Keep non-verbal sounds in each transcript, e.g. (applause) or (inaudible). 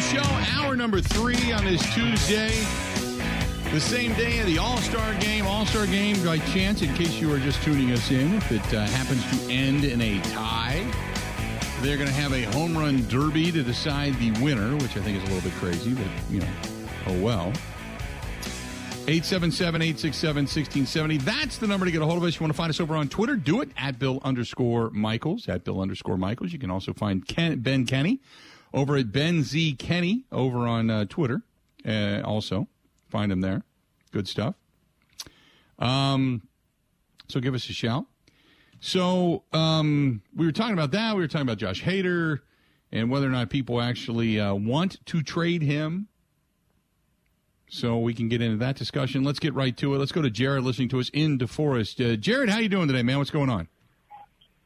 Show, hour number three on this Tuesday. The same day of the All Star game. All Star game, by chance, in case you are just tuning us in, if it uh, happens to end in a tie, they're going to have a home run derby to decide the winner, which I think is a little bit crazy, but, you know, oh well. 877 867 1670. That's the number to get a hold of us. You want to find us over on Twitter? Do it at Bill underscore Michaels. At Bill underscore Michaels. You can also find Ken, Ben Kenny over at Ben Z Kenny over on uh, Twitter. Uh, also, find him there. Good stuff. Um, so give us a shout. So um, we were talking about that. We were talking about Josh Hader and whether or not people actually uh, want to trade him so we can get into that discussion. Let's get right to it. Let's go to Jared listening to us in DeForest. Uh, Jared, how you doing today, man? What's going on?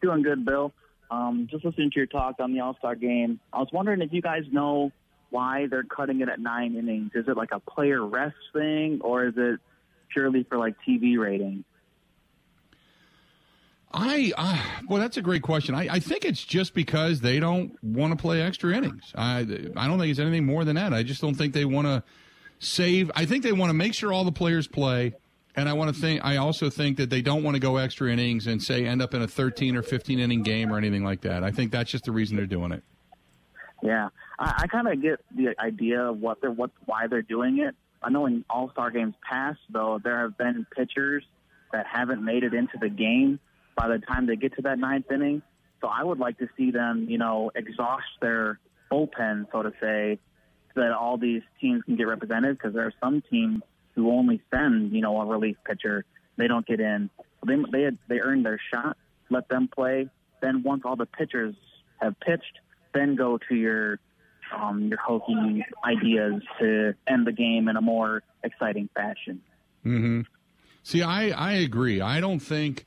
Doing good, Bill. Um, just listening to your talk on the All Star game. I was wondering if you guys know why they're cutting it at nine innings. Is it like a player rest thing, or is it purely for like TV rating? I, uh, well, that's a great question. I, I think it's just because they don't want to play extra innings. I, I don't think it's anything more than that. I just don't think they want to save. I think they want to make sure all the players play, and I want to think. I also think that they don't want to go extra innings and say end up in a 13 or 15 inning game or anything like that. I think that's just the reason they're doing it. Yeah, I, I kind of get the idea of what they're what why they're doing it. I know in All Star games past, though, there have been pitchers that haven't made it into the game by the time they get to that ninth inning. So I would like to see them, you know, exhaust their bullpen, so to say, so that all these teams can get represented. Because there are some teams who only send, you know, a relief pitcher. They don't get in. They they they earn their shot. Let them play. Then once all the pitchers have pitched, then go to your um, your hokey ideas to end the game in a more exciting fashion. Mm-hmm. See, I I agree. I don't think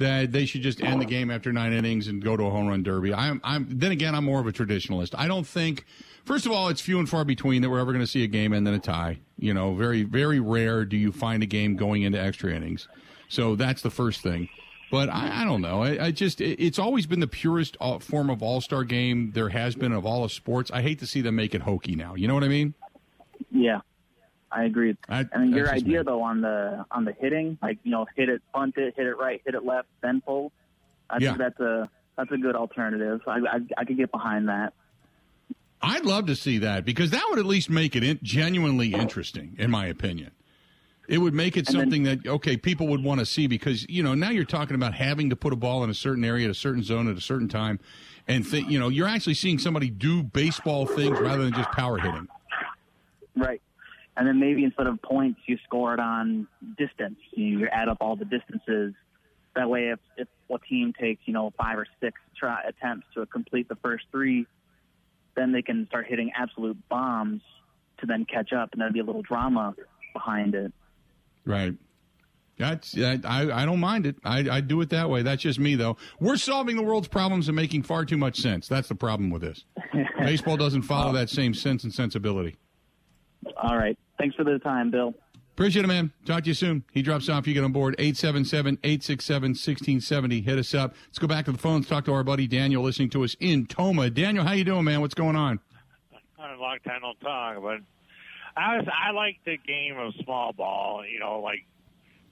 that they should just end the game after nine innings and go to a home run derby. I'm I'm then again I'm more of a traditionalist. I don't think first of all it's few and far between that we're ever going to see a game end in a tie. You know, very very rare do you find a game going into extra innings. So that's the first thing. But I, I don't know. I, I just it, it's always been the purest uh, form of All Star game there has been of all of sports. I hate to see them make it hokey now. You know what I mean? Yeah, I agree. I, mean, your idea me. though on the on the hitting, like you know, hit it, punt it, hit it right, hit it left, then pull. I Yeah. think that's a that's a good alternative. I I, I could get behind that. I'd love to see that because that would at least make it in, genuinely interesting, in my opinion. It would make it And then- something that okay, people would want to see because you know now you're talking about having to put a ball in a certain area at a certain zone at a certain time, and th- you know you're actually seeing somebody do baseball things rather than just power hitting. Right. And then maybe instead of points, you score it on distance. You add up all the distances. That way, if, if a team takes, you know, five or six try attempts to complete the first three, then they can start hitting absolute bombs to then catch up, and there'd be a little drama behind it. Right. That's I, I I don't mind it. I I do it that way. That's just me though. We're solving the world's problems and making far too much sense. That's the problem with this. (laughs) Baseball doesn't follow that same sense and sensibility. All right. Thanks for the time, Bill. Appreciate it, man. Talk to you soon. He drops off. You get on board. 877-867-1670. Hit us up. Let's go back to the phones. Talk to our buddy Daniel listening to us in Tomah. Daniel, how you doing, man? What's going on? a long time no talk, but I was I like the game of small ball. You know, like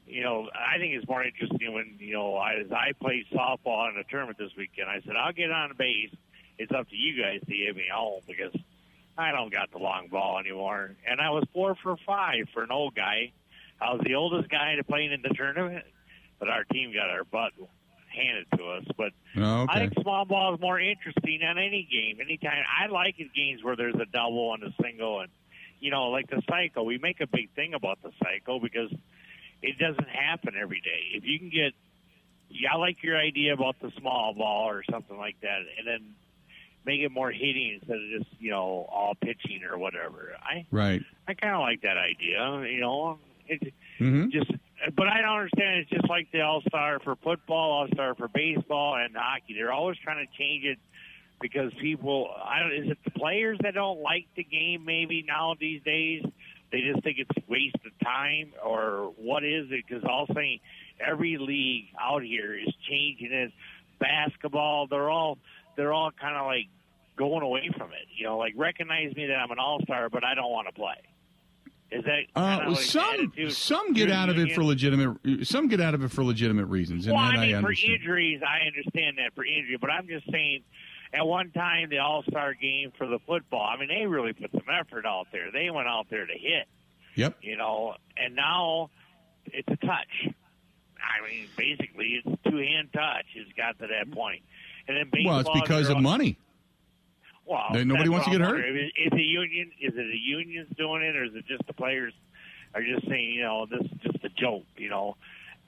you know, I think it's more interesting when you know I, as I played softball in a tournament this weekend. I said I'll get on base. It's up to you guys to get me home because I don't got the long ball anymore. And I was four for five for an old guy. I was the oldest guy to play in the tournament, but our team got our butt handed to us. But Oh, I think small ball is more interesting than any game. Anytime I like it games where there's a double and a single, and you know, like the cycle. We make a big thing about the cycle because it doesn't happen every day. If you can get, yeah, I like your idea about the small ball or something like that, and then make it more hitting instead of just you know all pitching or whatever. I Right. I kind of like that idea. You know, it Mm-hmm. just but I don't understand. It's just like the All Star for football, All Star for baseball, and hockey. They're always trying to change it because people. I don't. Is it the players that don't like the game? Maybe now these days they just think it's a waste of time, or what is it? Because all saying every league out here is changing it. Basketball, they're all they're all kind of like going away from it. You know, like recognize me that I'm an all star, but I don't want to play. Is that uh, like some some get out of it for legitimate some get out of it for legitimate reasons, and well, I mean, I for injuries, I understand that for injury, but I'm just saying. At one time, the All Star game for the football, I mean, they really put some effort out there. They went out there to hit. Yep. You know, and now it's a touch. I mean, basically, it's two hand touch. It's got to that point. And then baseball, well, it's because of money. Well, nobody wants to get hurt. Is, is the union? Is it the unions doing it, or is it just the players are just saying, you know, this is just a joke? You know,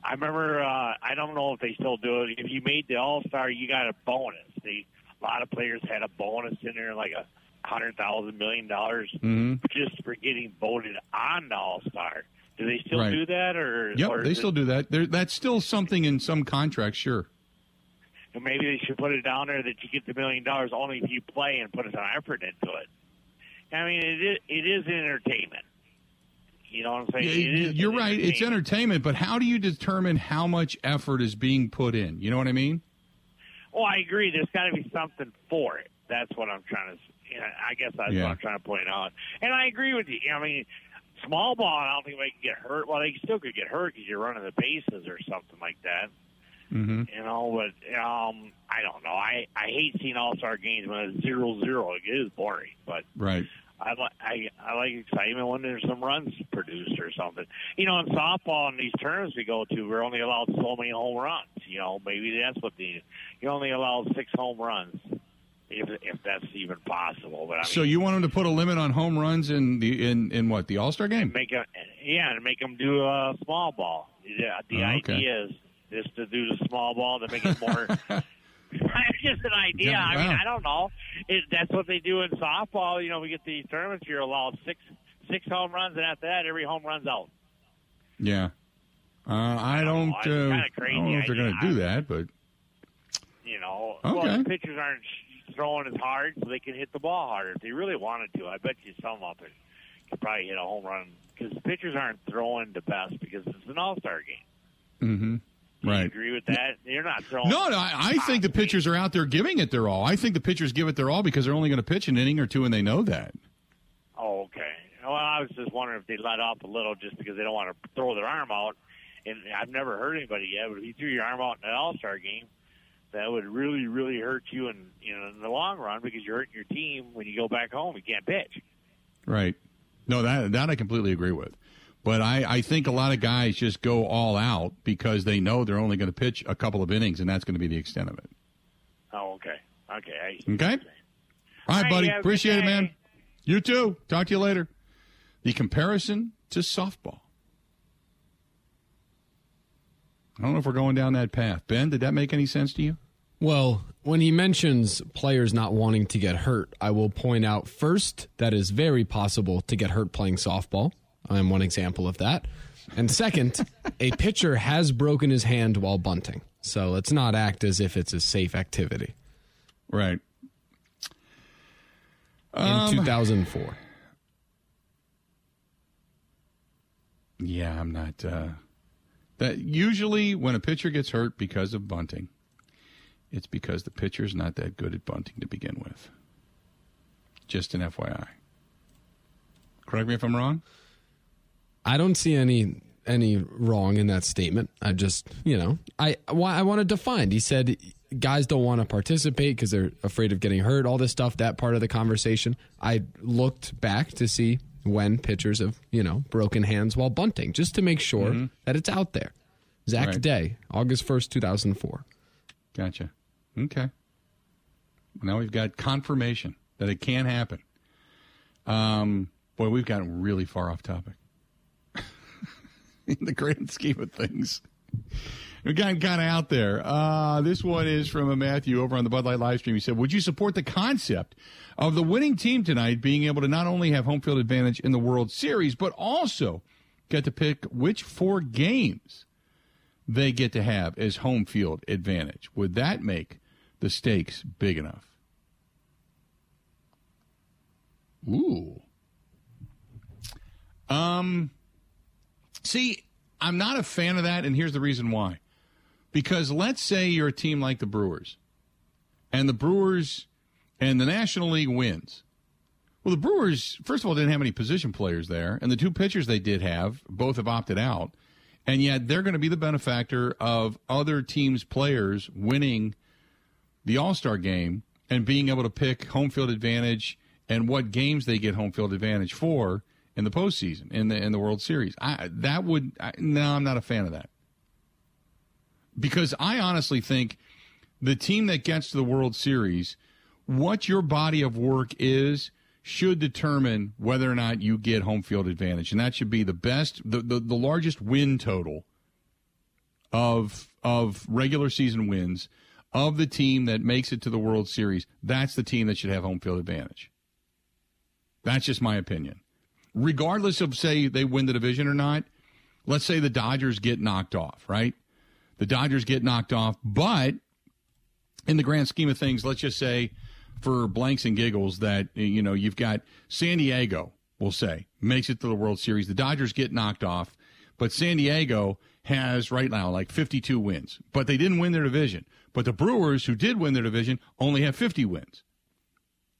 I remember. Uh, I don't know if they still do it. If you made the All Star, you got a bonus. They, a lot of players had a bonus in there, like a hundred thousand million dollars, mm-hmm. just for getting voted on the All Star. Do they still right. do that, or yep, or they still it, do that. There, that's still something in some contracts, sure. And maybe they should put it down there that you get the million dollars only if you play and put some effort into it. I mean, it is, it is entertainment. You know what I'm saying? Yeah, you're right. It's entertainment, but how do you determine how much effort is being put in? You know what I mean? Well, I agree. There's got to be something for it. That's what I'm trying to. You know, I guess that's yeah. what I'm trying to point out. And I agree with you. I mean, small ball, I don't think they can get hurt. Well, they still could get hurt because you're running the bases or something like that. Mm-hmm. You know, but um, I don't know. I I hate seeing All Star games when it's zero zero. It is boring, but right. I like I, I like excitement when there's some runs produced or something. You know, in softball in these tournaments we go to, we're only allowed so many home runs. You know, maybe that's what the you only allow six home runs. If, if that's even possible, but I mean, so you want them to put a limit on home runs in the in, in what the All Star game? Make a, yeah, to make them do a small ball. Yeah, the oh, okay. idea is is to do the small ball to make it more. (laughs) just an idea. Yeah, I mean, wow. I don't know. It, that's what they do in softball. You know, we get these tournaments. You're allowed six six home runs, and after that, every home run's out. Yeah. Uh, I don't. know. It's Uh, I crazy don't know if they're going to do that, but You know, Okay. well, the pitchers aren't throwing as hard, so they can hit the ball harder. If they really wanted to, I bet you some up it could probably hit a home run because the pitchers aren't throwing the best because it's an All Star game. mm-hmm. Do you right. agree with that? You're not throwing. No, no, I, I think the pitchers are out there giving it their all. I think the pitchers give it their all because they're only going to pitch an inning or two, and they know that. Oh, okay. Well, I was just wondering if they let off a little just because they don't want to throw their arm out. And I've never heard anybody yet, but if you threw your arm out in an All Star game, that would really, really hurt you in you know in the long run because you're hurting your team when you go back home. You can't pitch. Right. No, that that I completely agree with. But I, I think a lot of guys just go all out because they know they're only going to pitch a couple of innings, and that's going to be the extent of it. Oh, okay. Okay. I Okay. what you're saying. All right, All right, buddy. you have a Appreciate it, man. You too. Talk to you later. The comparison to softball. I don't know if we're going down that path. Ben, did that make any sense to you? Well, when he mentions players not wanting to get hurt, I will point out first that is very possible to get hurt playing softball. I'm one example of that. And second, a pitcher has broken his hand while bunting. So let's not act as if it's a safe activity. Right. In Um, 2004. Yeah, I'm not. Uh, that usually when a pitcher gets hurt because of bunting, it's because the pitcher's not that good at bunting to begin with. Just an FYI. Correct me if I'm wrong. I don't see any any wrong in that statement. I just, you know, I why I want to define. He said guys don't want to participate because they're afraid of getting hurt. All this stuff. That part of the conversation. I looked back to see when pitchers have, you know, broken hands while bunting, just to make sure that it's out there. Zach Right. Day, August first, two thousand four. Gotcha. Okay. Now we've got confirmation that it can happen. Um, boy, we've gotten really far off topic in (laughs) the grand scheme of things. We've gotten kind of out there. Uh, this one is from a Matthew over on the Bud Light live stream. He said, "Would you support the concept of the winning team tonight being able to not only have home field advantage in the World Series, but also get to pick which four games they get to have as home field advantage. Would that make the stakes big enough? Ooh. Um see, I'm not a fan of that and here's the reason why. Because let's say you're a team like the Brewers and the Brewers and the National League wins. Well, the Brewers, first of all, didn't have any position players there, and the two pitchers they did have both have opted out, and yet they're going to be the benefactor of other teams' players winning the All Star game and being able to pick home field advantage and what games they get home field advantage for in the postseason in the in the World Series. I, that would I, no, I'm not a fan of that because I honestly think the team that gets to the World Series, what your body of work is should determine whether or not you get home field advantage, and that should be the best, the the, the largest win total of of regular season wins of the team that makes it to the World Series. That's the team that should have home field advantage. That's just my opinion. Regardless of say they win the division or not, let's say the Dodgers get knocked off, right? The Dodgers get knocked off, but in the grand scheme of things, let's just say for blanks and giggles that you know you've got San Diego, we'll say, makes it to the World Series. The Dodgers get knocked off, but San Diego has right now like 52 wins, but they didn't win their division. But the Brewers, who did win their division, only have 50 wins.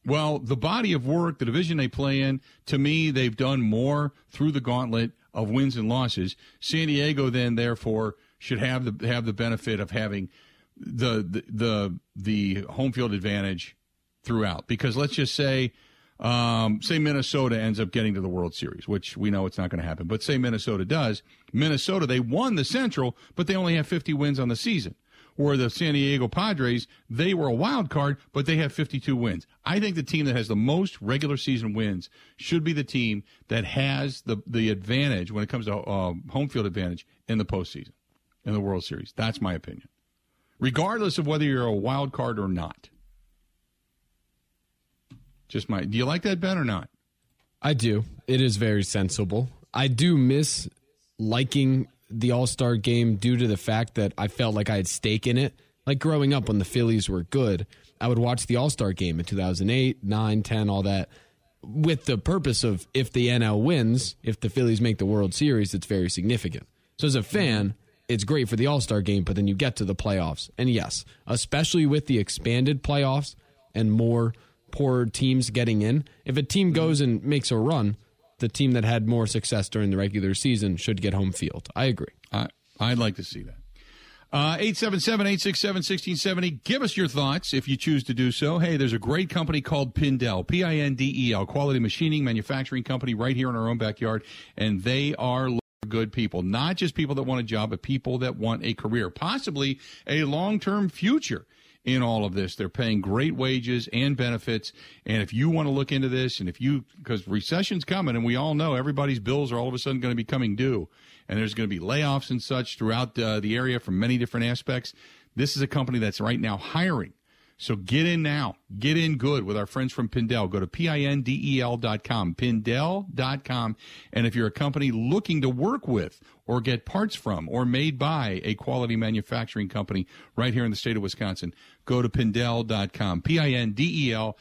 Well, the body of work, the division they play in, to me, they've done more through the gauntlet of wins and losses. San Diego then, therefore, should have the have the benefit of having the the the, the home field advantage throughout. Because let's just say, um, say Minnesota ends up getting to the World Series, which we know it's not going to happen. But say Minnesota does, Minnesota they won the Central, but they only have 50 wins on the season where the San Diego Padres, they were a wild card, but they have 52 wins. I think the team that has the most regular season wins should be the team that has the, the advantage when it comes to uh, home field advantage in the postseason, in the World Series. That's my opinion. Regardless of whether you're a wild card or not. Just my. Do you like that, bet or not? I do. It is very sensible. I do miss liking the All Star game due to the fact that I felt like I had stake in it. Like growing up when the Phillies were good, I would watch the All Star game in 2008, 9, 10, all that, with the purpose of if the NL wins, if the Phillies make the World Series, it's very significant. So as a fan, it's great for the All Star game, but then you get to the playoffs. And yes, especially with the expanded playoffs and more poor teams getting in, if a team goes and makes a run, the team that had more success during the regular season should get home field. I agree. I, I'd like to see that. Uh, 877 867 1670. Give us your thoughts if you choose to do so. Hey, there's a great company called Pindel, P I N D E L, quality machining, manufacturing company right here in our own backyard. And they are good people, not just people that want a job, but people that want a career, possibly a long term future in all of this. They're paying great wages and benefits. And if you want to look into this, and if you, because recession's coming, and we all know everybody's bills are all of a sudden going to be coming due, and there's going to be layoffs and such throughout uh, the area from many different aspects. This is a company that's right now hiring. So get in now. Get in good with our friends from Pindel. Go to P-I-N-D-E-L.com, Pindel.com. And if you're a company looking to work with or get parts from or made by a quality manufacturing company right here in the state of Wisconsin, go to Pindel.com, P-I-N-D-E-L.com,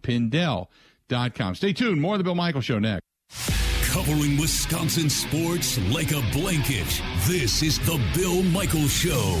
Pindel.com. Stay tuned. More of the Bill Michael Show next. Covering Wisconsin sports like a blanket. This is the Bill Michael Show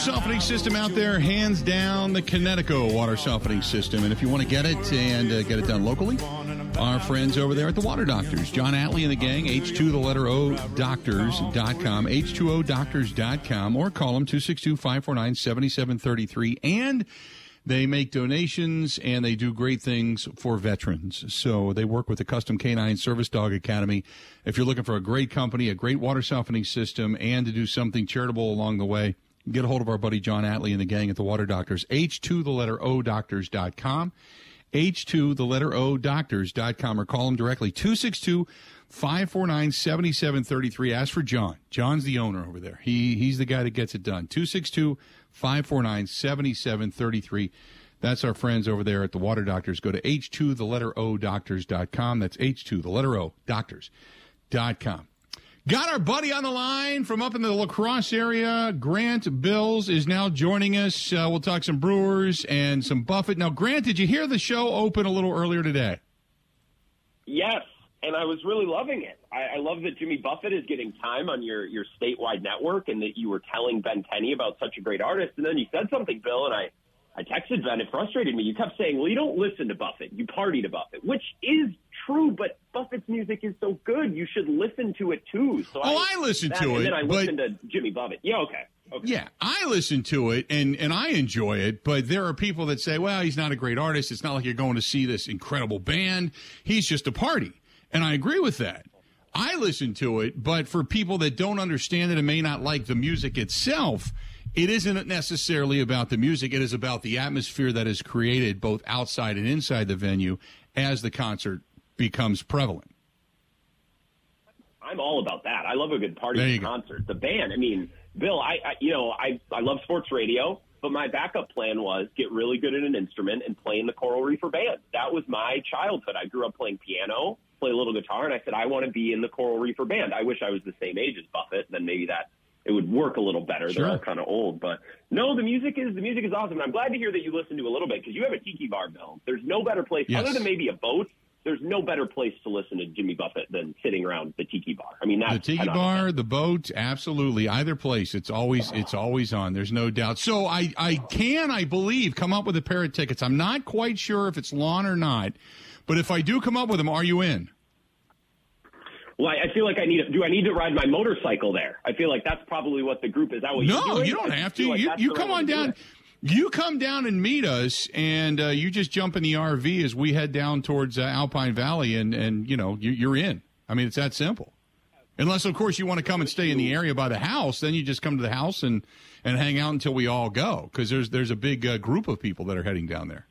Softening system out there, hands down, the Kinetico water softening system. And if you want to get it and uh, get it done locally, our friends over there at the Water Doctors, John Atley and the gang, H2 the letter O doctors.com, H2O doctors.com, or call them 262 549 7733. And they make donations and they do great things for veterans. So they work with the Custom Canine Service Dog Academy. If you're looking for a great company, a great water softening system, and to do something charitable along the way, get a hold of our buddy John Atley and the gang at the Water Doctors. H2 the letter O doctors.com. H2 the letter O doctors.com or call them directly 262 549 7733. Ask for John. John's the owner over there. He He's the guy that gets it done. 262 549 7733. That's our friends over there at the Water Doctors. Go to H2 the letter O doctors.com. That's H2 the letter O doctors.com. Got our buddy on the line from up in the La Crosse area. Grant Bilse is now joining us. Uh, we'll talk some Brewers and some Buffett. Now, Grant, did you hear the show open a little earlier today? Yes, and I was really loving it. I, I love that Jimmy Buffett is getting time on your your statewide network, and that you were telling Ben Kenny about such a great artist. And then you said something, Bill, and I I texted Ben. It frustrated me. You kept saying, "Well, you don't listen to Buffett. You party to Buffett," which is true. But Buffett's music is so good, you should listen to it too. So oh, I, I listen that, to and it. then I listen to Jimmy Buffett. Yeah, okay. Okay. Yeah, I listen to it and, and I enjoy it, but there are people that say, well, he's not a great artist. It's not like you're going to see this incredible band. He's just a party. And I agree with that. I listen to it, but for people that don't understand it and may not like the music itself, it isn't necessarily about the music. It is about the atmosphere that is created both outside and inside the venue as the concert becomes prevalent. I'm all about that. I love a good party and go. concert. The band, I mean, Bill, I, I you know, I I love sports radio, but my backup plan was get really good at an instrument and play in the Coral Reefer band. That was my childhood. I grew up playing piano, play a little guitar, and I said I want to be in the Coral Reefer band. I wish I was the same age as Buffett, then maybe that it would work a little better. Sure. They're all kind of old, but no, the music is the music is awesome. And I'm glad to hear that you listen to a little bit because you have a tiki bar, Bill. There's no better place Yes. other than maybe a boat. There's no better place to listen to Jimmy Buffett than sitting around the tiki bar. I mean, that's the tiki 10 out of bar, the boat, absolutely. Either place, it's always it's always on. There's no doubt. So I I can I believe come up with a pair of tickets. I'm not quite sure if it's lawn or not, but if I do come up with them, are you in? Well, I I feel like I need. Do I need to ride my motorcycle there? I feel like that's probably what the group is. That what No, you don't have to. like you you come on down. You come down and meet us, and uh, you just jump in the RV as we head down towards uh, Alpine Valley, and and you know you, you're in. I mean, it's that simple. Unless, of course, you want to come and stay in the area by the house, then you just come to the house and and hang out until we all go, because there's there's a big uh, group of people that are heading down there.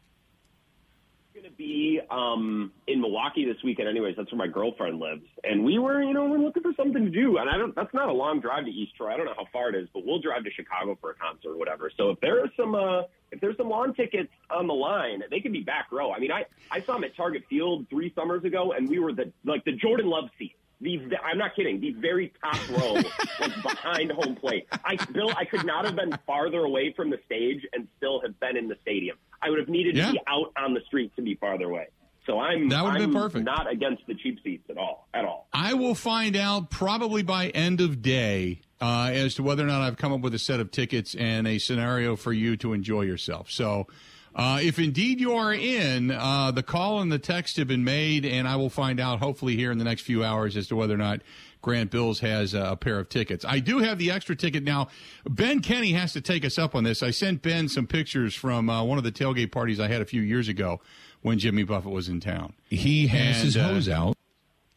Be um, in Milwaukee this weekend, anyways. That's where my girlfriend lives, and we were, you know, we're looking for something to do. And I don't. That's not a long drive to East Troy. I don't know how far it is, but we'll drive to Chicago for a concert or whatever. So if there are some, uh, if there's some lawn tickets on the line, they can be back row. I mean, I I saw them at Target Field three summers ago, and we were the like the Jordan Love seat. The, I'm not kidding. The very top row (laughs) was behind home plate. I, Bill, I could not have been farther away from the stage and still have been in the stadium. I would have needed Yeah. to be out on the street to be farther away. So I'm That I'm been perfect. not against the cheap seats at all. At all. I will find out probably by end of day uh, as to whether or not I've come up with a set of tickets and a scenario for you to enjoy yourself. So, uh, if indeed you are in, uh, the call and the text have been made, and I will find out hopefully here in the next few hours as to whether or not Grant Bilse has a pair of tickets. I do have the extra ticket now. Ben Kenny has to take us up on this. I sent Ben some pictures from uh, one of the tailgate parties I had a few years ago when Jimmy Buffett was in town. He has And, his uh, hose out.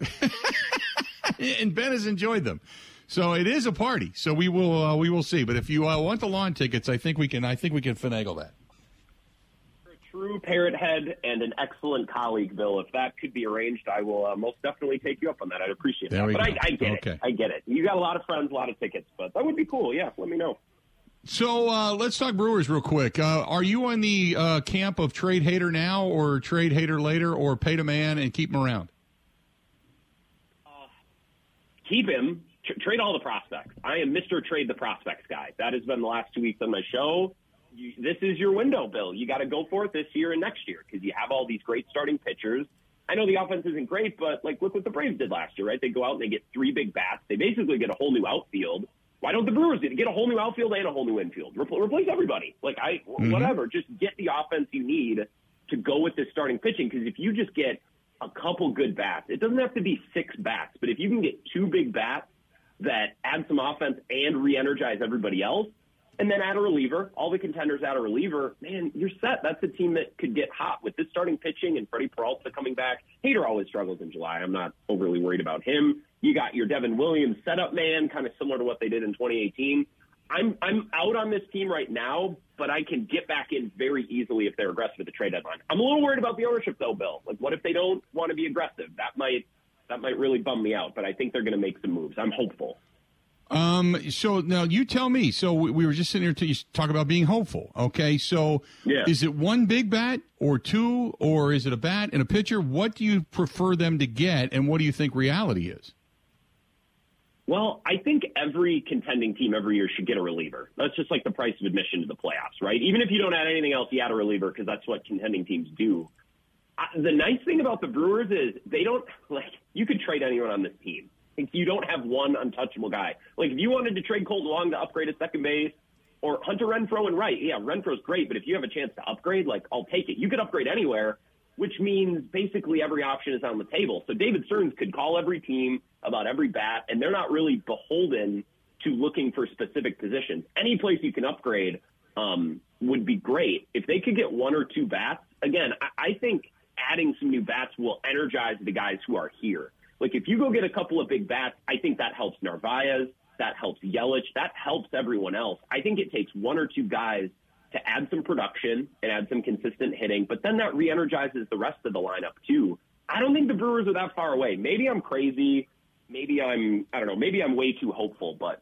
(laughs) and Ben has enjoyed them. So it is a party. So we will uh, we will see. But if you uh, want the lawn tickets, I think we can I think we can finagle that. True parrot head and an excellent colleague, Bill. If that could be arranged, I will uh, most definitely take you up on that. I'd appreciate There that. but. I, I get Okay. it. I get it. You got a lot of friends, a lot of tickets, but that would be cool. Yeah, let me know. So uh, let's talk Brewers real quick. Uh, are you on the uh, camp of trade Hader now, or trade Hader later, or pay to man and keep him around? keep him. Tr- trade all the prospects. I am Mr. Trade the Prospects guy. That has been the last two weeks on my show. You, this is your window, Bill. You got to go for it this year and next year because you have all these great starting pitchers. I know the offense isn't great, but like look what the Braves did last year, right? They go out and they get three big bats. They basically get a whole new outfield. Why don't the Brewers get get a whole new outfield and a whole new infield? Repl- replace everybody. Like I, mm-hmm. whatever. Just get the offense you need to go with this starting pitching. Because if you just get a couple good bats, it doesn't have to be six bats, but if you can get two big bats that add some offense and re-energize everybody else, and then add a reliever, all the contenders add a reliever, man, you're set. That's a team that could get hot with this starting pitching and Freddie Peralta coming back. Hader always struggles in July. I'm not overly worried about him. You got your Devin Williams setup man, kind of similar to what they did in 2018. I'm I'm out on this team right now, but I can get back in very easily if they're aggressive at the trade deadline. I'm a little worried about the ownership though, Bill. Like, what if they don't want to be aggressive? That might that might really bum me out. But I think they're going to make some moves. I'm hopeful. Um, so now you tell me. So we, we were just sitting here to talk about being hopeful. Okay, so Yeah. is it one big bat or two, or is it a bat and a pitcher? What do you prefer them to get, and what do you think reality is? Well, I think every contending team every year should get a reliever. That's just like the price of admission to the playoffs, right? Even if you don't add anything else, you add a reliever because that's what contending teams do. I, the nice thing about the Brewers is they don't like you could trade anyone on this team. Like, you don't have one untouchable guy. Like if you wanted to trade Kolten Wong to upgrade at second base or Hunter Renfroe and right, yeah, Renfroe's great, but if you have a chance to upgrade, like I'll take it. You could upgrade anywhere, which means basically every option is on the table. So David Stearns could call every team about every bat, and they're not really beholden to looking for specific positions. Any place you can upgrade um, would be great. If they could get one or two bats, again, I, I think adding some new bats will energize the guys who are here. Like if you go get a couple of big bats, I think that helps Narvaez, that helps Yelich, that helps everyone else. I think it takes one or two guys to add some production and add some consistent hitting, but then that re-energizes the rest of the lineup too. I don't think the Brewers are that far away. Maybe I'm crazy. Maybe I'm I don't know. Maybe I'm way too hopeful, but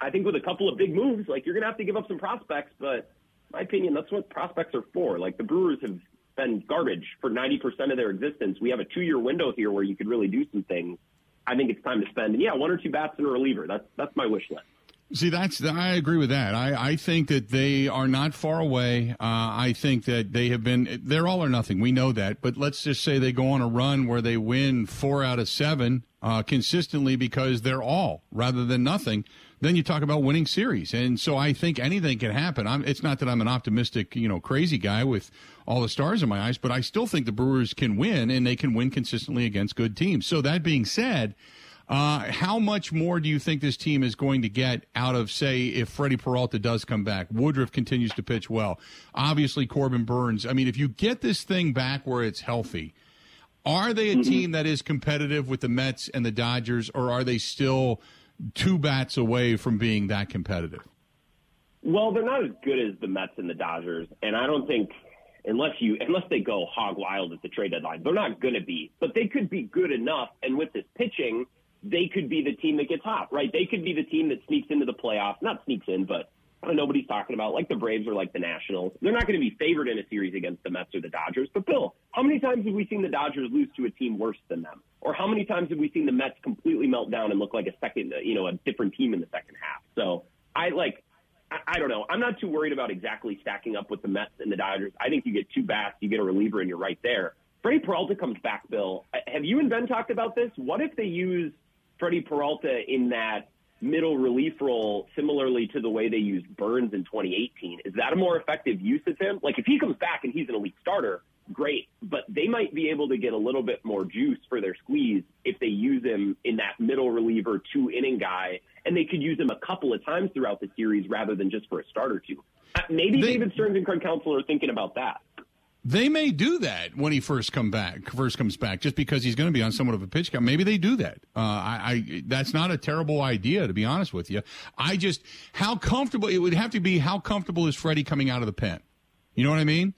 I think with a couple of big moves, like you're gonna have to give up some prospects. But my opinion, that's what prospects are for. Like the Brewers have been garbage for 90% of their existence. We have a two-year window here where you could really do some things. I think it's time to spend. And yeah, one or two bats and a reliever. That's that's my wish list. See, that's I agree with that. I, I think that they are not far away. Uh, I think that they have been. They're all or nothing. We know that. But let's just say they go on a run where they win four out of seven uh, consistently because they're all rather than nothing. Then you talk about winning series, and so I think anything can happen. I'm, it's not that I'm an optimistic, you know, crazy guy with all the stars in my eyes, but I still think the Brewers can win, and they can win consistently against good teams. So that being said. Uh, how much more do you think this team is going to get out of, say, if Freddie Peralta does come back? Woodruff continues to pitch well. Obviously, Corbin Burnes. I mean, if you get this thing back where it's healthy, are they a Mm-hmm. team that is competitive with the Mets and the Dodgers, or are they still two bats away from being that competitive? Well, they're not as good as the Mets and the Dodgers, and I don't think unless you unless they go hog wild at the trade deadline, they're not going to be. But they could be good enough, and with this pitching, they could be the team that gets hot, right? They could be the team that sneaks into the playoffs, not sneaks in, but nobody's talking about like the Braves or like the Nationals. They're not going to be favored in a series against the Mets or the Dodgers. But Bill, how many times have we seen the Dodgers lose to a team worse than them? Or how many times have we seen the Mets completely melt down and look like a second, you know, a different team in the second half? So I like I, I don't know. I'm not too worried about exactly stacking up with the Mets and the Dodgers. I think you get two bats, you get a reliever, and you're right there. Freddie Peralta comes back, Bill. Have you and Ben talked about this? What if they use Freddie Peralta in that middle relief role similarly to the way they used Burnes in 2018? Is that a more effective use of him? Like if he comes back and he's an elite starter, great. But they might be able to get a little bit more juice for their squeeze if they use him in that middle reliever two inning guy and they could use him a couple of times throughout the series rather than just for a start or two. Uh, Maybe They- David Stearns and Craig Counsell are thinking about that. They may do that when he first come back, first comes back, just because he's going to be on somewhat of a pitch count. Maybe they do that. Uh, I, I, that's not a terrible idea, to be honest with you. I just, how comfortable it would have to be. How comfortable is Freddie coming out of the pen? You know what I mean?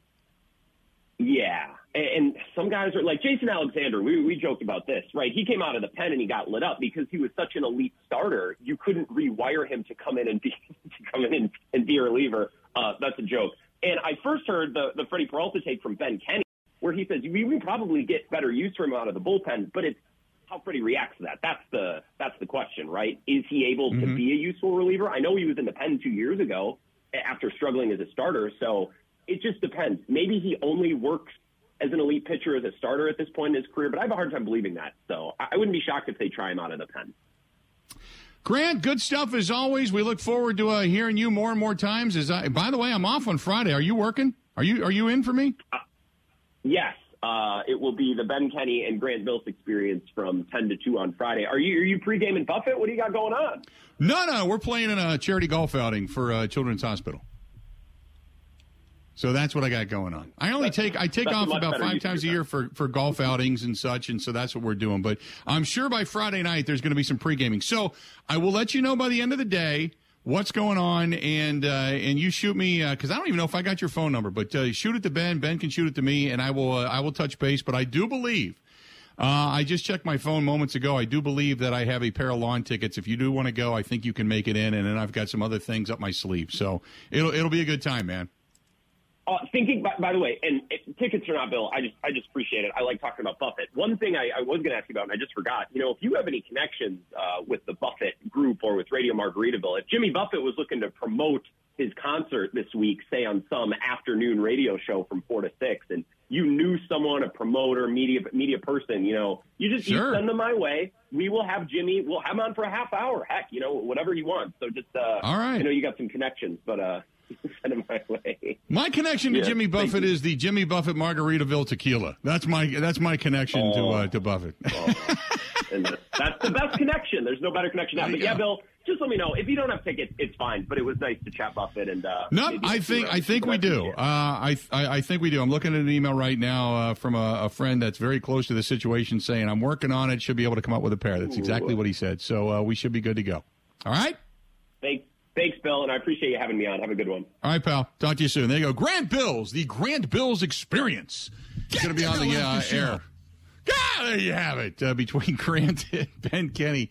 Yeah. And, some guys are like Jason Alexander. We, we joked about this, right? He came out of the pen and he got lit up because he was such an elite starter. You couldn't rewire him to come in and be (laughs) to come in and, and be a reliever. Uh, that's a joke. And I first heard the the Freddie Peralta take from Ben Kenny, where he says we would probably get better use from him out of the bullpen, but it's how Freddie reacts to that. That's the that's the question, right? Is he able to mm-hmm. be a useful reliever? I know he was in the pen two years ago after struggling as a starter, so it just depends. Maybe he only works as an elite pitcher as a starter at this point in his career, but I have a hard time believing that. So I I wouldn't be shocked if they try him out of the pen. Grant, good stuff as always. We look forward to uh, hearing you more and more times. As I, by the way, I'm off on Friday. Are you working? Are you Are you in for me? Yes, uh, it will be the Ben Kenny and Grant Bilse experience from 10 to 2 on Friday. Are you are you pregame in Buffett? What do you got going on? No, no, we're playing in a charity golf outing for uh, Children's Hospital. So that's what I got going on. I only take I take off about five times a year for for golf outings and such, and so that's what we're doing. But I'm sure by Friday night there's going to be some pre gaming. So I will let you know by the end of the day what's going on, and uh, and you shoot me because I don't even know if I got your phone number, but uh, shoot it to Ben. Ben can shoot it to me, and I will uh, I will touch base. But I do believe Uh, I just checked my phone moments ago. I do believe that I have a pair of lawn tickets. If you do want to go, I think you can make it in, and then I've got some other things up my sleeve. So it'll it'll be a good time, man. Uh, thinking, by, by the way, and it, tickets or not, Bill, I just I just appreciate it. I like talking about Buffett. One thing I, I was going to ask you about, and I just forgot. You know, if you have any connections uh, with the Buffett Group or with Radio Margaritaville, if Jimmy Buffett was looking to promote his concert this week, say on some afternoon radio show from four to six, and you knew someone, a promoter, media media person, you know, you just Sure. you send them my way. We will have Jimmy. We'll have him on for a half hour. Heck, you know, whatever he wants. So just uh, All right. I know you got some connections, but uh, (laughs) my way. My connection to Yeah, Jimmy Buffett is the Jimmy Buffett Margaritaville tequila. That's my that's my connection to Oh. uh, to Buffett. (laughs) and that's the best connection. There's no better connection now. There But yeah. Bill, just let me know if you don't have tickets. It's fine. But it was nice to chat Buffett and. Uh, No, I think I think we do. Uh, I, I I think we do. I'm looking at an email right now uh, from a, a friend that's very close to the situation, saying I'm working on it. Should be able to come up with a pair. That's exactly what he said. So uh, we should be good to go. All right. Thanks, thanks, Bill, and I appreciate you having me on. Have a good one. All right, pal. Talk to you soon. There you go. Grant Bilse, the Grant Bilse experience. It's going to be on the uh, air. Ah, there you have it. Uh, between (laughs) Grant and Ben Kenny.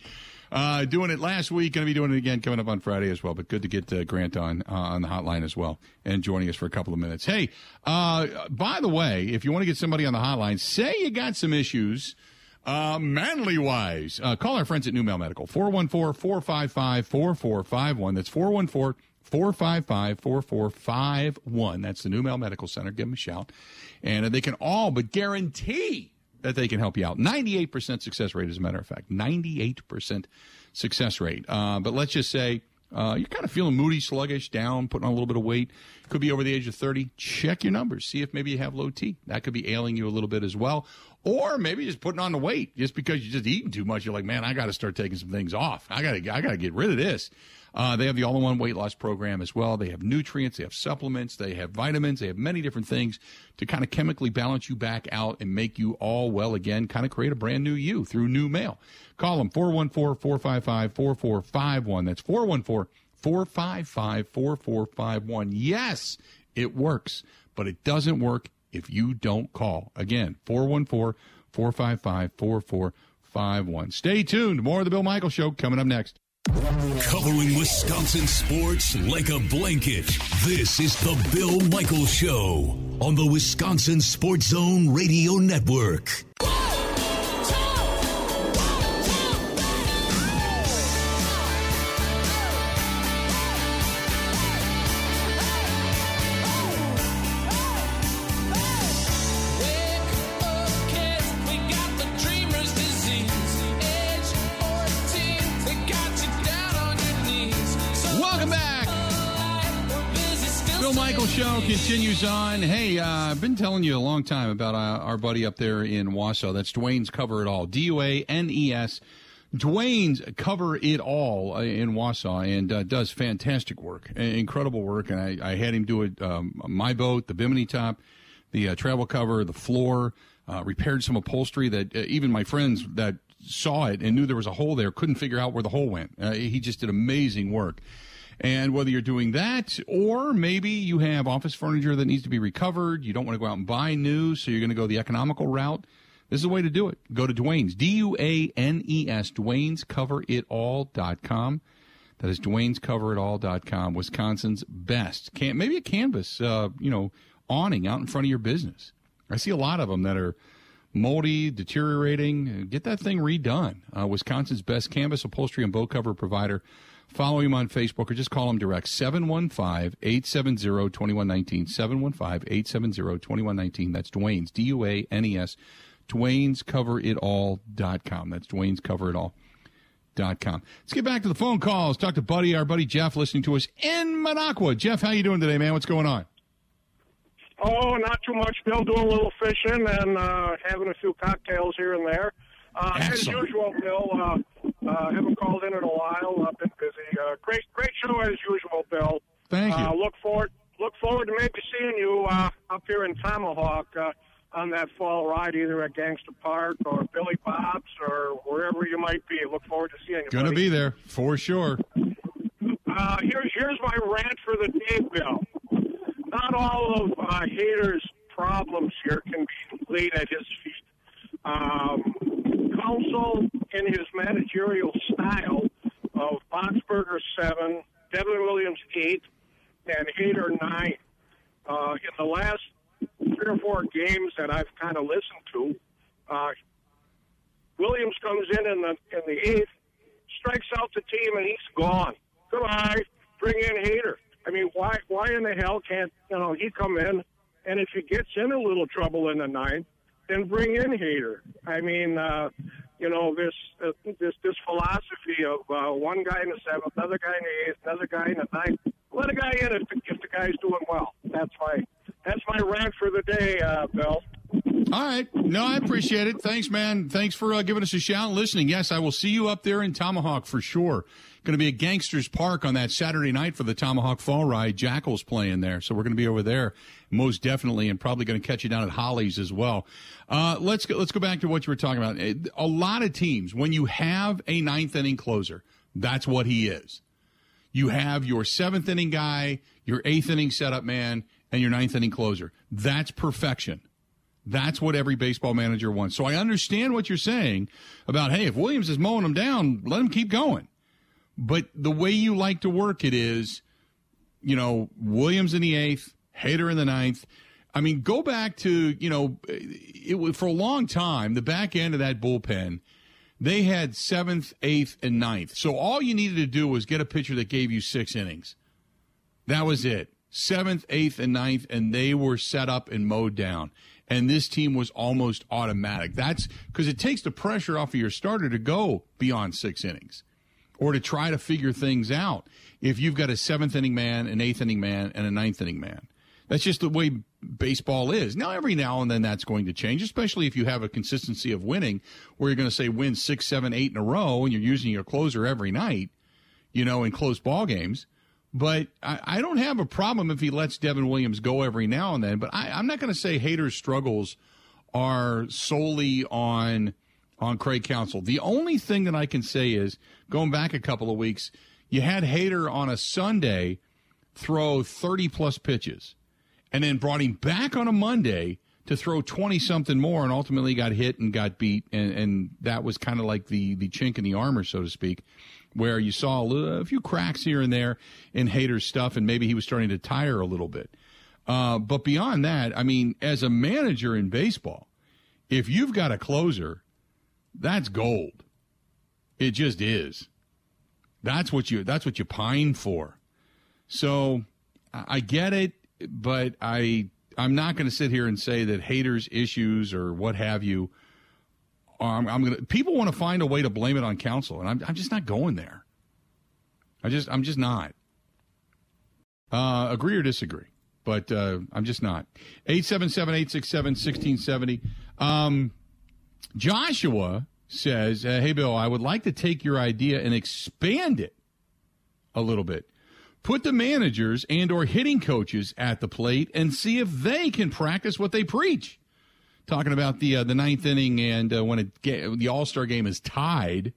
Uh, doing it last week, going to be doing it again coming up on Friday as well. But good to get uh, Grant on uh, on the hotline as well and joining us for a couple of minutes. Hey, uh, by the way, if you want to get somebody on the hotline, say you got some issues, uh, manly wise, uh, call our friends at NuMale Medical 414 455 4451. That's 414 455 4451. That's the NuMale Medical Center. Give them a shout. And uh, they can all but guarantee that they can help you out. 98% success rate, as a matter of fact. 98% success rate. Uh, but let's just say uh, you're kind of feeling moody, sluggish, down, putting on a little bit of weight. Could be over the age of 30. Check your numbers. See if maybe you have low T. That could be ailing you a little bit as well. Or maybe just putting on the weight just because you're just eating too much. You're like, man, I got to start taking some things off. I got to, I got to get rid of this. Uh, they have the all-in-one weight loss program as well. They have nutrients, they have supplements, they have vitamins, they have many different things to kind of chemically balance you back out and make you all well again, kind of create a brand new you through NuMale. Call them 414-455-4451. That's 414-455-4451. Yes, it works, but it doesn't work if you don't call. Again, 414-455-4451. Stay tuned. More of the Bill Michael Show coming up next. Covering Wisconsin sports like a blanket. This is the Bill Michael Show on the Wisconsin Sports Zone Radio Network. On. Hey, uh, I've been telling you a long time about uh, our buddy up there in Wausau. That's Duane's Cover It All. D U A N E S. Duane's Cover It All uh, in Wausau and uh, does fantastic work, incredible work. And I, I had him do it um, my boat, the Bimini top, the uh, travel cover, the floor, uh, repaired some upholstery that even my friends that saw it and knew there was a hole there couldn't figure out where the hole went. He just did amazing work. And whether you're doing that or maybe you have office furniture that needs to be recovered, you don't want to go out and buy new, so you're going to go the economical route. This is the way to do it. Go to Duane's, D U A N E S, Duane'sCoverItAll.com. That is Duane'sCoverItAll.com, Wisconsin's best. Can, maybe a canvas, uh, you know, awning out in front of your business. I see a lot of them that are moldy, deteriorating. Get that thing redone. Uh, Wisconsin's best canvas upholstery and boat cover provider. Follow him on Facebook or just call him direct 715 870 2119. 715 870 2119. That's Duane's, D U A N E S, Duane'sCoverItAll.com. That's Duane'sCoverItAll.com. Let's get back to the phone calls. Talk to Buddy, our buddy Jeff, listening to us in Minocqua. Jeff, how you doing today, man? What's going on? Oh, not too much. Bill doing a little fishing and uh, having a few cocktails here and there. Uh, as usual, Bill. Uh, uh, haven't called in in a while. I've been busy. Uh, great, great show as usual, Bill. Thank you. Uh, look forward, look forward to maybe seeing you uh, up here in Tomahawk uh, on that fall ride, either at Gangster Park or Billy Bob's or wherever you might be. Look forward to seeing you. Going to be there for sure. Uh, here's here's my rant for the day, Bill. Not all of uh, Hader's problems here can be laid at his feet. Um, Counsell in his managerial style of Boxberger seven, Devin Williams eight, and Hader nine. Uh, in the last three or four games that I've kind of listened to, uh, Williams comes in in the in the eighth, strikes out the team, and he's gone. Goodbye. Bring in Hader. I mean, why why in the hell can't you know he come in, and if he gets in a little trouble in the ninth, then bring in Hader. I mean, uh, you know this uh, this this philosophy of uh, one guy in the seventh, another guy in the eighth, another guy in the ninth. Let a guy in if the, if the guy's doing well. That's my that's my rant for the day, uh, Bill. All right. No, I appreciate it. Thanks, man. Thanks for uh, giving us a shout and listening. Yes, I will see you up there in Tomahawk for sure. Going to be at Gangsters Park on that Saturday night for the Tomahawk Fall Ride. Jackal's playing there, so we're going to be over there most definitely, and probably going to catch you down at Holly's as well. Uh, let's go. Let's go back to what you were talking about. A lot of teams, when you have a ninth inning closer, that's what he is. You have your seventh inning guy, your eighth inning setup man, and your ninth inning closer. That's perfection. That's what every baseball manager wants. So I understand what you're saying about, hey, if Williams is mowing them down, let him keep going. But the way you like to work it is, you know, Williams in the eighth, Hader in the ninth. I mean, go back to, you know, it, for a long time, the back end of that bullpen, they had seventh, eighth, and ninth. So all you needed to do was get a pitcher that gave you six innings. That was it. Seventh, eighth, and ninth, and they were set up and mowed down and this team was almost automatic. That's because it takes the pressure off of your starter to go beyond six innings or to try to figure things out if you've got a seventh inning man, an eighth inning man, and a ninth inning man. That's just the way baseball is. Now, every now and then that's going to change, especially if you have a consistency of winning where you're going to say win six, seven, eight in a row and you're using your closer every night, you know, in close ball games. But I, I, don't have a problem if he lets Devin Williams go every now and then. But I, I'm not going to say Hader's struggles are solely on on Craig Counsell. The only thing that I can say is going back a couple of weeks, you had Hader on a Sunday throw 30 plus pitches, and then brought him back on a Monday to throw 20 something more, and ultimately got hit and got beat, and, and that was kind of like the the chink in the armor, so to speak where you saw a, few cracks here and there in Hader's stuff, and maybe he was starting to tire a little bit. Uh, but beyond that, I mean, as a manager in baseball, if you've got a closer, that's gold. It just is. That's what you. That's what you pine for. So I get it, but I I'm not going to sit here and say that Hader's issues or what have you I'm, I'm gonna. People want to find a way to blame it on Counsell, and I'm, I'm just not going there. I just, I'm just not. Uh, agree or disagree, but uh, I'm just not. 877-867-1670. Um, Joshua says, uh, "Hey Bill, I would like to take your idea and expand it a little bit." Put the managers and or hitting coaches at the plate and see if they can practice what they preach talking about the uh, the ninth inning and uh, when it get, the All Star game is tied,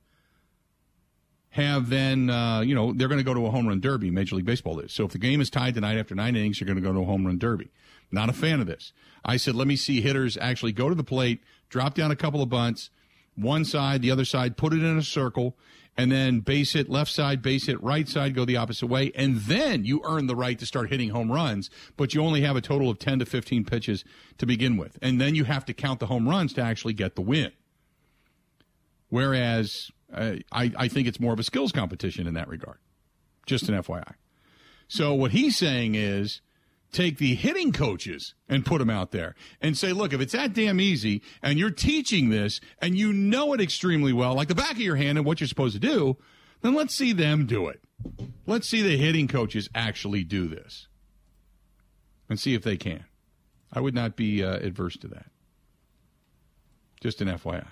have then uh, you know they're going to go to a home run derby. Major League Baseball is so if the game is tied tonight after nine innings, you're going to go to a home run derby. Not a fan of this. I said let me see hitters actually go to the plate, drop down a couple of bunts, one side, the other side, put it in a circle, and then base hit left side, base hit right side, go the opposite way, and then you earn the right to start hitting home runs. But you only have a total of 10 to 15 pitches to begin with. And then you have to count the home runs to actually get the win. Whereas uh, I, I think it's more of a skills competition in that regard. Just an FYI. So what he's saying is take the hitting coaches and put them out there and say, look, if it's that damn easy and you're teaching this and you know it extremely well, like the back of your hand and what you're supposed to do, then let's see them do it. Let's see the hitting coaches actually do this and see if they can. I would not be uh, adverse to that. Just an FYI.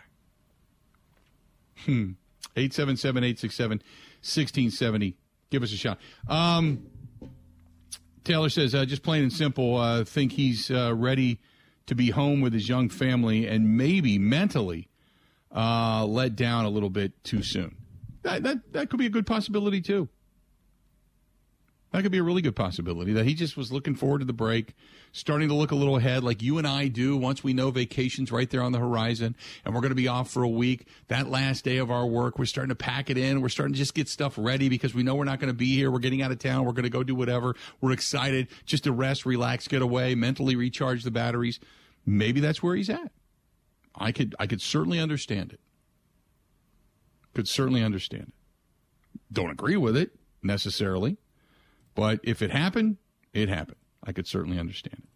Hmm. 877 867 1670. Give us a shot. Um, Taylor says, uh, just plain and simple, uh, think he's uh, ready to be home with his young family and maybe mentally uh, let down a little bit too soon. That, that, that could be a good possibility, too. That could be a really good possibility that he just was looking forward to the break, starting to look a little ahead like you and I do once we know vacation's right there on the horizon and we're going to be off for a week. That last day of our work, we're starting to pack it in. We're starting to just get stuff ready because we know we're not going to be here. We're getting out of town. We're going to go do whatever. We're excited just to rest, relax, get away, mentally recharge the batteries. Maybe that's where he's at. I could I could certainly understand it. Could certainly understand it. Don't agree with it necessarily but if it happened, it happened. I could certainly understand it.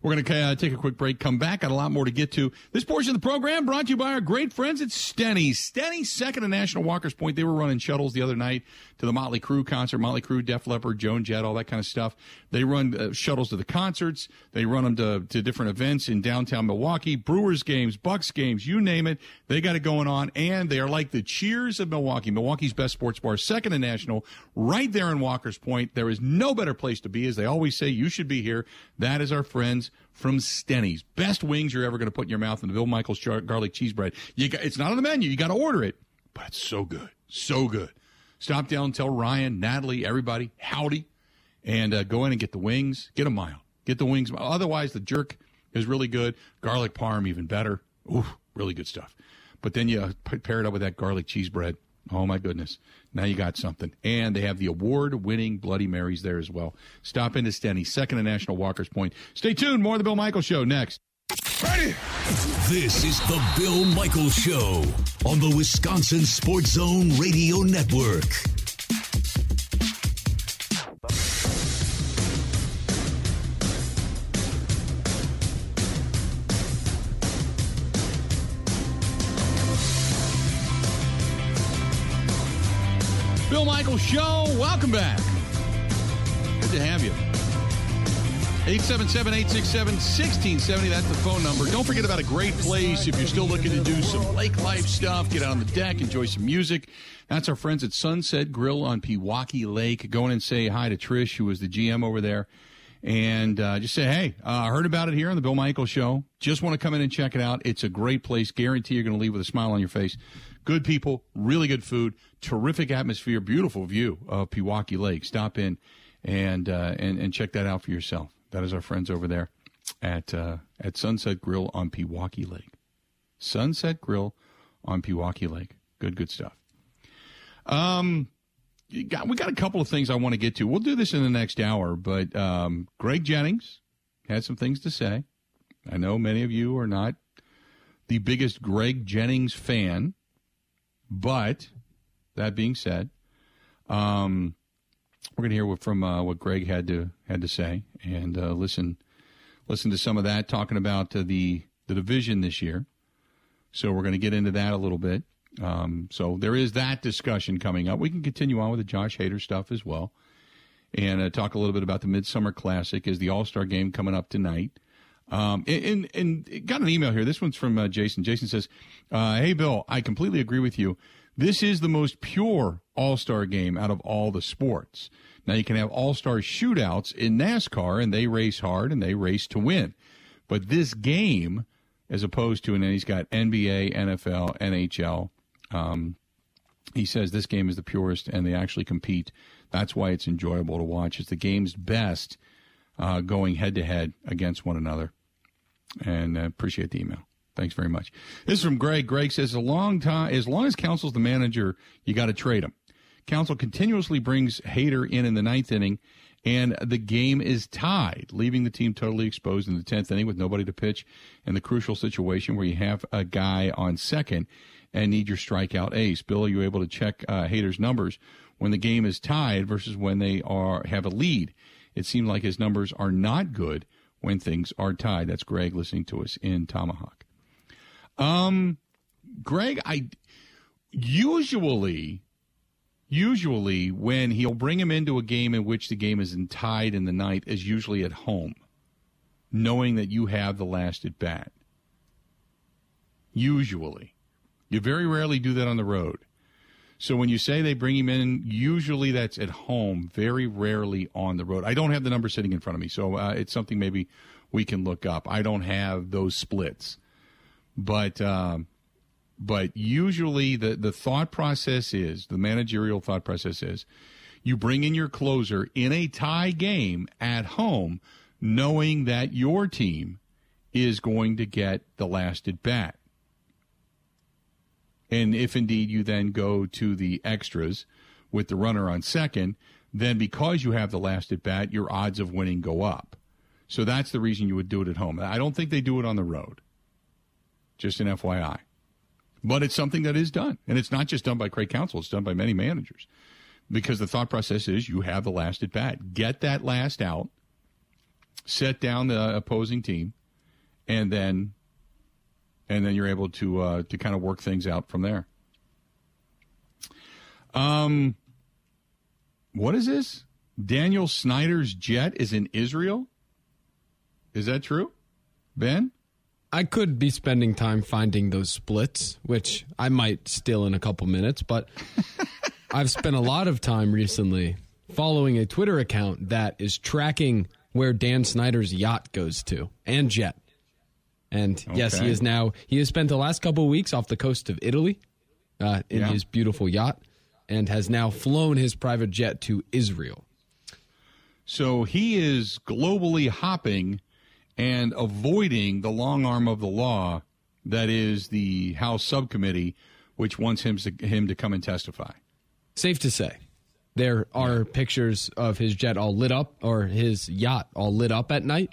We're going to uh, take a quick break, come back, got a lot more to get to. This portion of the program brought to you by our great friends at Steny. Steny, second to National Walker's Point. They were running shuttles the other night to the Motley Crue concert, Motley Crue, Def Leppard, Joan Jett, all that kind of stuff. They run uh, shuttles to the concerts. They run them to, to different events in downtown Milwaukee, Brewers games, Bucks games, you name it. They got it going on, and they are like the cheers of Milwaukee, Milwaukee's best sports bar, second to National, right there in Walker's Point. There is no better place to be. As they always say, you should be here. That is our friends from Steny's. Best wings you're ever going to put in your mouth in the Bill Michaels garlic cheese bread. You got, it's not on the menu. You got to order it, but it's so good. So good. Stop down tell Ryan, Natalie, everybody, howdy, and uh, go in and get the wings. Get a mile. Get the wings. Otherwise, the jerk is really good. Garlic parm, even better. Ooh, really good stuff. But then you pair it up with that garlic cheese bread. Oh my goodness. Now you got something. And they have the award winning Bloody Marys there as well. Stop into Steny, second to National Walker's Point. Stay tuned. More of the Bill Michaels Show next. Ready? This is the Bill Michaels Show on the Wisconsin Sports Zone Radio Network. Bill Michaels Show. Welcome back. Good to have you. 877-867-1670. That's the phone number. Don't forget about a great place if you're still looking to do some lake life stuff. Get out on the deck, enjoy some music. That's our friends at Sunset Grill on Pewaukee Lake. Go in and say hi to Trish, who was the GM over there. And uh, just say, hey, I uh, heard about it here on the Bill Michael Show. Just want to come in and check it out. It's a great place. Guarantee you're going to leave with a smile on your face. Good people, really good food, terrific atmosphere, beautiful view of Pewaukee Lake. Stop in and uh, and and check that out for yourself. That is our friends over there at uh, at Sunset Grill on Pewaukee Lake. Sunset Grill on Pewaukee Lake. Good, good stuff. Um, got, we got a couple of things I want to get to. We'll do this in the next hour, but um, Greg Jennings had some things to say. I know many of you are not the biggest Greg Jennings fan. But that being said, um, we're going to hear from uh, what Greg had to had to say and uh, listen listen to some of that talking about uh, the the division this year. So we're going to get into that a little bit. Um, so there is that discussion coming up. We can continue on with the Josh Hader stuff as well, and uh, talk a little bit about the Midsummer Classic. Is the All Star game coming up tonight? Um, and, and, got an email here. This one's from uh, Jason. Jason says, uh, Hey, Bill, I completely agree with you. This is the most pure all star game out of all the sports. Now, you can have all star shootouts in NASCAR, and they race hard and they race to win. But this game, as opposed to, and then he's got NBA, NFL, NHL, um, he says this game is the purest and they actually compete. That's why it's enjoyable to watch. It's the game's best uh, going head to head against one another and uh, appreciate the email. Thanks very much. This is from Greg. Greg says, a long time, as long as Counsell's the manager, you got to trade him. Council continuously brings Hader in in the ninth inning, and the game is tied, leaving the team totally exposed in the tenth inning with nobody to pitch, and the crucial situation where you have a guy on second and need your strikeout ace. Bill, are you able to check uh, Hader's numbers when the game is tied versus when they are have a lead? It seemed like his numbers are not good when things are tied. That's Greg listening to us in Tomahawk. Um, Greg, I usually, usually when he'll bring him into a game in which the game is tied in the night is usually at home, knowing that you have the last at bat. Usually, you very rarely do that on the road. So when you say they bring him in, usually that's at home, very rarely on the road. I don't have the number sitting in front of me, so uh, it's something maybe we can look up. I don't have those splits, but um, but usually the the thought process is the managerial thought process is You bring in your closer in a tie game at home, knowing that your team is going to get the last at bat. And if indeed you then go to the extras with the runner on second, then because you have the last at bat, your odds of winning go up. So that's the reason you would do it at home. I don't think they do it on the road. Just an FYI. But it's something that is done. And it's not just done by Craig Counsell, it's done by many managers. Because the thought process is you have the last at bat. Get that last out, set down the opposing team, and then and then you're able to uh, to kind of work things out from there. Um, what is this? Daniel Snyder's jet is in Israel. Is that true, Ben? I could be spending time finding those splits, which I might still in a couple minutes, but (laughs) I've spent a lot of time recently following a Twitter account that is tracking where Dan Snyder's yacht goes to and jet. And yes, he is now he has spent the last couple of weeks off the coast of Italy uh, in Yeah. his beautiful yacht and has now flown his private jet to Israel. So he is globally hopping and avoiding the long arm of the law that is the House subcommittee, which wants him to, him to come and testify. Safe to say, there are pictures of his jet all lit up or his yacht all lit up at night.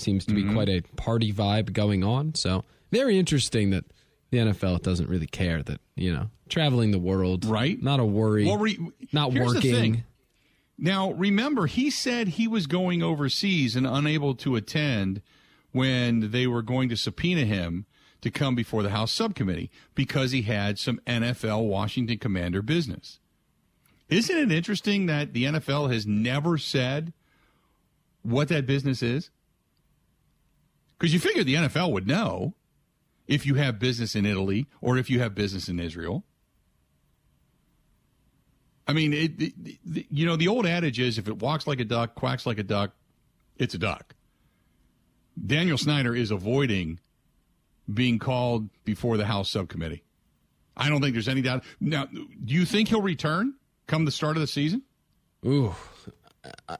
Seems to be Mm-hmm. quite a party vibe going on. So, very interesting that the NFL doesn't really care that, you know, traveling the world. Right. Not a worry. Well, re- not working. Now, remember, he said he was going overseas and unable to attend when they were going to subpoena him to come before the House subcommittee because he had some NFL Washington Commander business. Isn't it interesting that the NFL has never said what that business is? Because you figure the NFL would know if you have business in Italy or if you have business in Israel. I mean, it, it, you know, the old adage is if it walks like a duck, quacks like a duck, it's a duck. Daniel Snyder is avoiding being called before the House subcommittee. I don't think there's any doubt. Now, do you think he'll return come the start of the season? Ooh.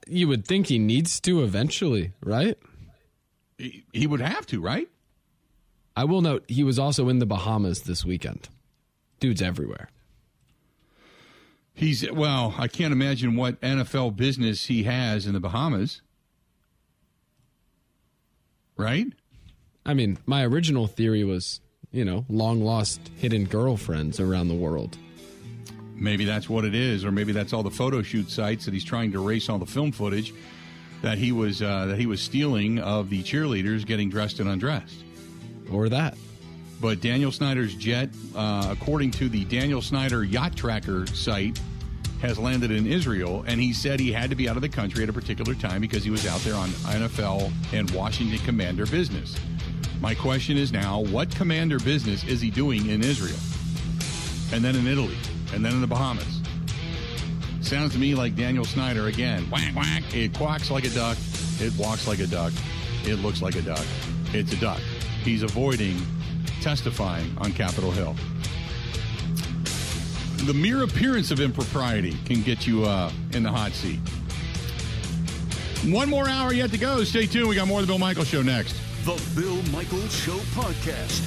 You would think he needs to eventually, right? He, would have to, right? I will note he was also in the Bahamas this weekend. Dude's everywhere. He's well, I can't imagine what NFL business he has in the Bahamas. Right? I mean, my original theory was, you know, long lost hidden girlfriends around the world. Maybe that's what it is, or maybe that's all the photo shoot sites that he's trying to erase all the film footage that he was uh, that he was stealing of the cheerleaders getting dressed and undressed. Or that. But Daniel Snyder's jet, uh, according to the Daniel Snyder Yacht Tracker site, has landed in Israel, and he said he had to be out of the country at a particular time because he was out there on NFL and Washington Commander business. My question is now, what Commander business is he doing in Israel, and then in Italy, and then in the Bahamas? Sounds to me like Daniel Snyder again. Whack whack. It quacks like a duck. It walks like a duck. It looks like a duck. It's a duck. He's avoiding testifying on Capitol Hill. The mere appearance of impropriety can get you uh, in the hot seat. One more hour yet to go. Stay tuned. We got more of the Bill Michaels Show next. The Bill Michaels Show podcast.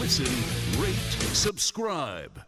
Listen, rate, subscribe.